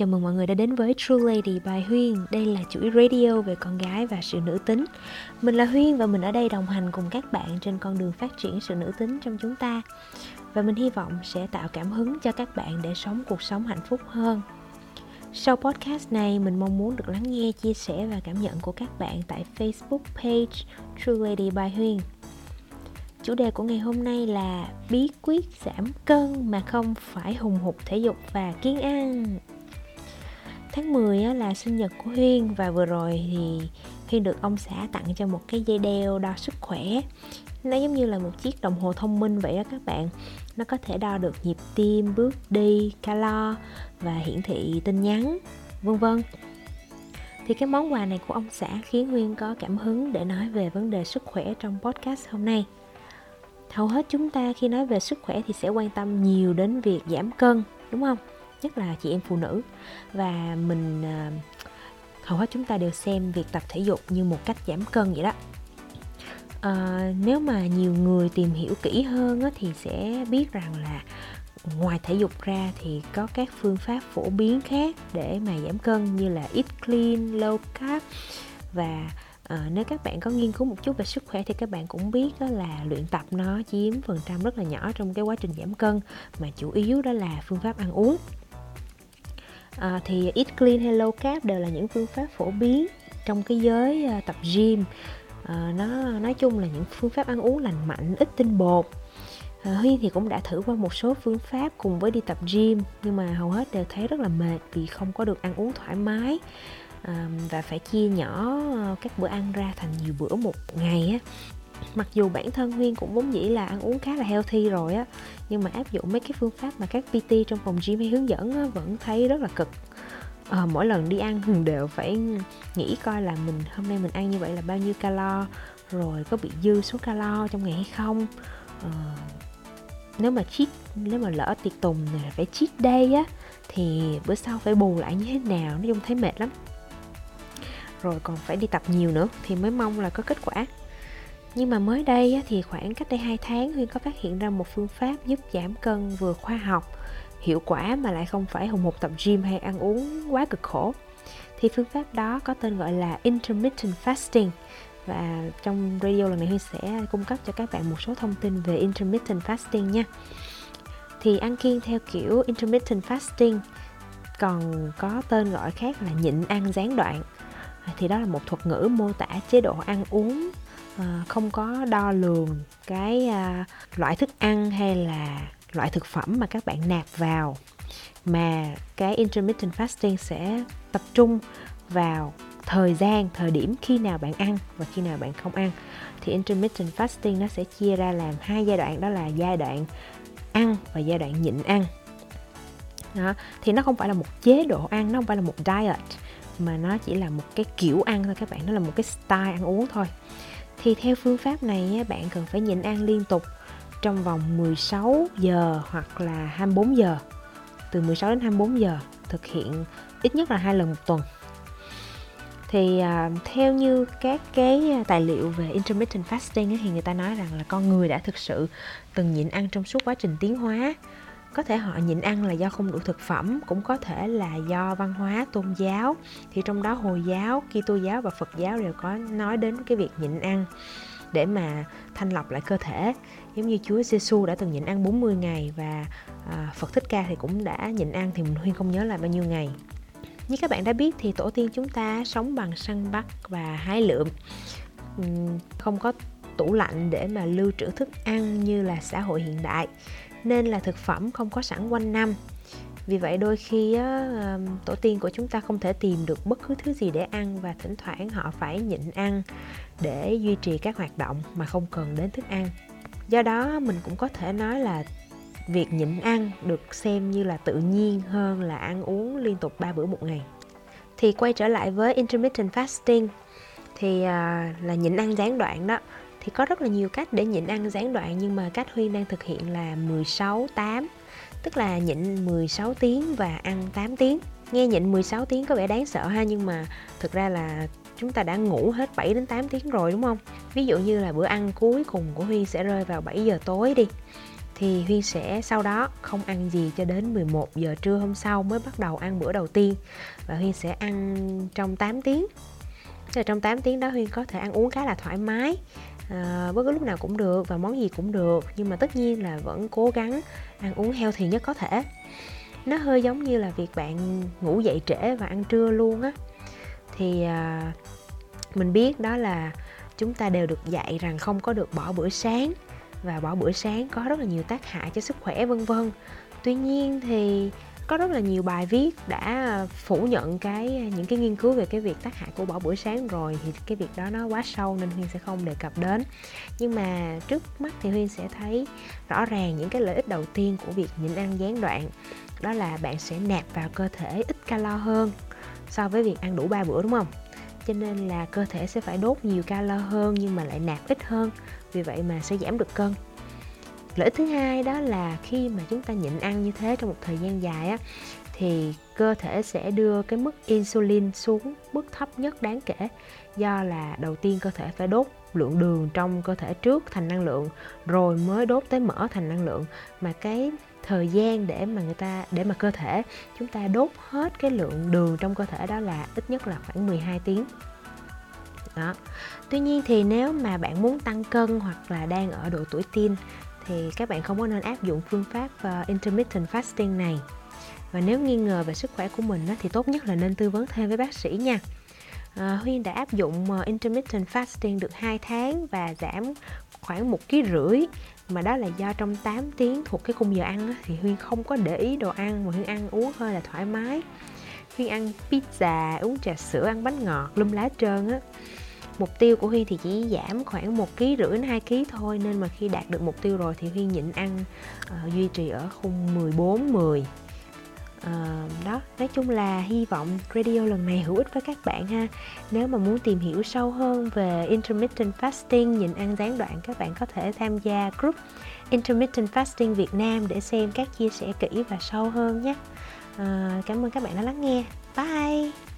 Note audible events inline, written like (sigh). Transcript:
Chào mừng mọi người đã đến với True Lady by Huyên Đây là chuỗi radio về con gái và sự nữ tính. Mình là Huyên và mình ở đây đồng hành cùng các bạn trên con đường phát triển sự nữ tính trong chúng ta. Và mình hy vọng sẽ tạo cảm hứng cho các bạn để sống cuộc sống hạnh phúc hơn. Sau podcast này mình mong muốn được lắng nghe, chia sẻ và cảm nhận của các bạn tại Facebook page True Lady by Huyên Chủ đề của ngày hôm nay là bí quyết giảm cân mà không phải hùng hục thể dục và kiêng ăn. Tháng 10 là sinh nhật của Huyên và vừa rồi thì Huyên được ông xã tặng cho một cái dây đeo đo sức khỏe. Nó giống như là một chiếc đồng hồ thông minh vậy đó các bạn. Nó có thể đo được nhịp tim, bước đi, calo và hiển thị tin nhắn, vân vân. Thì cái món quà này của ông xã khiến Huyên có cảm hứng để nói về vấn đề sức khỏe trong podcast hôm nay hầu hết chúng ta khi nói về sức khỏe thì sẽ quan tâm nhiều đến việc giảm cân đúng không nhất là chị em phụ nữ. Và mình à, hầu hết chúng ta đều xem việc tập thể dục như một cách giảm cân vậy đó. À, nếu mà nhiều người tìm hiểu kỹ hơn á, thì sẽ biết rằng là ngoài thể dục ra thì có các phương pháp phổ biến khác để mà giảm cân như là eat clean, low carb. Và à, nếu các bạn có nghiên cứu một chút về sức khỏe thì các bạn cũng biết đó là luyện tập nó chiếm phần trăm rất là nhỏ trong cái quá trình giảm cân mà chủ yếu đó là phương pháp ăn uống à, thì eat clean hay low carb đều là những phương pháp phổ biến trong cái giới à, tập gym. À, nó nói chung là những phương pháp ăn uống lành mạnh ít tinh bột. À, Huy thì cũng đã thử qua một số phương pháp cùng với đi tập gym nhưng mà hầu hết đều thấy rất là mệt vì không có được ăn uống thoải mái. À, và phải chia nhỏ à, các bữa ăn ra thành nhiều bữa một ngày á mặc dù bản thân huyên cũng vốn dĩ là ăn uống khá là healthy rồi á nhưng mà áp dụng mấy cái phương pháp mà các pt trong phòng gym hay hướng dẫn á, vẫn thấy rất là cực. À, mỗi lần đi ăn (laughs) đều phải nghĩ coi là mình hôm nay mình ăn như vậy là bao nhiêu calo rồi có bị dư số calo trong ngày hay không. À, nếu mà cheat nếu mà lỡ tiệc tùng này phải cheat day á thì bữa sau phải bù lại như thế nào nói chung thấy mệt lắm. Rồi còn phải đi tập nhiều nữa thì mới mong là có kết quả nhưng mà mới đây thì khoảng cách đây 2 tháng Huyên có phát hiện ra một phương pháp giúp giảm cân vừa khoa học, hiệu quả mà lại không phải hùng một tập gym hay ăn uống quá cực khổ. Thì phương pháp đó có tên gọi là intermittent fasting và trong radio lần này Huyên sẽ cung cấp cho các bạn một số thông tin về intermittent fasting nha. Thì ăn kiêng theo kiểu intermittent fasting còn có tên gọi khác là nhịn ăn gián đoạn thì đó là một thuật ngữ mô tả chế độ ăn uống à, không có đo lường cái à, loại thức ăn hay là loại thực phẩm mà các bạn nạp vào mà cái intermittent fasting sẽ tập trung vào thời gian thời điểm khi nào bạn ăn và khi nào bạn không ăn. Thì intermittent fasting nó sẽ chia ra làm hai giai đoạn đó là giai đoạn ăn và giai đoạn nhịn ăn. Đó thì nó không phải là một chế độ ăn nó không phải là một diet mà nó chỉ là một cái kiểu ăn thôi các bạn nó là một cái style ăn uống thôi thì theo phương pháp này bạn cần phải nhịn ăn liên tục trong vòng 16 giờ hoặc là 24 giờ. Từ 16 đến 24 giờ thực hiện ít nhất là hai lần một tuần. Thì à, theo như các cái tài liệu về intermittent fasting ấy, thì người ta nói rằng là con người đã thực sự từng nhịn ăn trong suốt quá trình tiến hóa có thể họ nhịn ăn là do không đủ thực phẩm cũng có thể là do văn hóa tôn giáo. Thì trong đó hồi giáo kitô giáo và phật giáo đều có nói đến cái việc nhịn ăn để mà thanh lọc lại cơ thể. Giống như Chúa Giêsu đã từng nhịn ăn 40 ngày và à, Phật Thích Ca thì cũng đã nhịn ăn thì mình huyên không nhớ là bao nhiêu ngày. Như các bạn đã biết thì tổ tiên chúng ta sống bằng săn bắt và hái lượm. Không có tủ lạnh để mà lưu trữ thức ăn như là xã hội hiện đại nên là thực phẩm không có sẵn quanh năm. Vì vậy đôi khi á, tổ tiên của chúng ta không thể tìm được bất cứ thứ gì để ăn và thỉnh thoảng họ phải nhịn ăn để duy trì các hoạt động mà không cần đến thức ăn. Do đó mình cũng có thể nói là việc nhịn ăn được xem như là tự nhiên hơn là ăn uống liên tục 3 bữa một ngày. Thì quay trở lại với intermittent fasting thì à, là nhịn ăn gián đoạn đó thì có rất là nhiều cách để nhịn ăn gián đoạn, nhưng mà cách Huyên đang thực hiện là 16 8 tức là nhịn 16 tiếng và ăn 8 tiếng. Nghe nhịn 16 tiếng có vẻ đáng sợ ha, nhưng mà thực ra là chúng ta đã ngủ hết 7 đến 8 tiếng rồi, đúng không? Ví dụ như là bữa ăn cuối cùng của Huy sẽ rơi vào 7 giờ tối đi, thì Huyên sẽ sau đó không ăn gì cho đến 11 giờ trưa hôm sau mới bắt đầu ăn bữa đầu tiên, và Huyên sẽ ăn trong 8 tiếng Rồi trong 8 tiếng đó Huyên có thể ăn uống khá là thoải mái à, bất cứ lúc nào cũng được và món gì cũng được nhưng mà tất nhiên là vẫn cố gắng ăn uống heo thì nhất có thể. Nó hơi giống như là việc bạn ngủ dậy trễ và ăn trưa luôn á. Thì à, mình biết đó là chúng ta đều được dạy rằng không có được bỏ bữa sáng và bỏ bữa sáng có rất là nhiều tác hại cho sức khỏe vân vân. Tuy nhiên thì có rất là nhiều bài viết đã phủ nhận cái, những cái nghiên cứu về cái việc tác hại của bỏ bữa sáng rồi thì cái việc đó nó quá sâu nên huyên sẽ không đề cập đến. Nhưng mà trước mắt thì huyên sẽ thấy rõ ràng những cái lợi ích đầu tiên của việc nhịn ăn gián đoạn, đó là bạn sẽ nạp vào cơ thể ít calo hơn so với việc ăn đủ ba bữa, đúng không? Cho nên là cơ thể sẽ phải đốt nhiều calo hơn nhưng mà lại nạp ít hơn, vì vậy mà sẽ giảm được cân lợi ích thứ hai đó là khi mà chúng ta nhịn ăn như thế trong một thời gian dài á, thì cơ thể sẽ đưa cái mức insulin xuống mức thấp nhất đáng kể. Do là đầu tiên cơ thể phải đốt lượng đường trong cơ thể trước thành năng lượng, rồi mới đốt tới mỡ thành năng lượng. Mà cái thời gian để mà người ta, để mà cơ thể chúng ta đốt hết cái lượng đường trong cơ thể đó là ít nhất là khoảng 12 tiếng. Đó. Tuy nhiên thì nếu mà bạn muốn tăng cân hoặc là đang ở độ tuổi teen thì các bạn không có nên áp dụng phương pháp uh, intermittent fasting này. Và nếu nghi ngờ về sức khỏe của mình thì tốt nhất là nên tư vấn thêm với bác sĩ nha. Ờ, à, Huyên đã áp dụng uh, intermittent fasting được 2 tháng và giảm khoảng một ký rưỡi mà đó là do trong 8 tiếng thuộc cái khung giờ ăn thì Huyên không có để ý đồ ăn mà Huyên ăn uống hơi là thoải mái. Huyên ăn pizza, uống trà sữa, ăn bánh ngọt, lum lá trơn á mục tiêu của Huyên thì chỉ giảm khoảng một ký rưỡi đến 2 ký thôi nên mà khi đạt được mục tiêu rồi thì Huyên nhịn ăn uh, duy trì ở khung 14 10 Uh, đó nói chung là hy vọng radio lần này hữu ích với các bạn ha. Nếu mà muốn tìm hiểu sâu hơn về intermittent fasting nhịn ăn gián đoạn các bạn có thể tham gia group intermittent fasting việt nam để xem các chia sẻ kỹ và sâu hơn nhé. Uh, cảm ơn các bạn đã lắng nghe. Bye!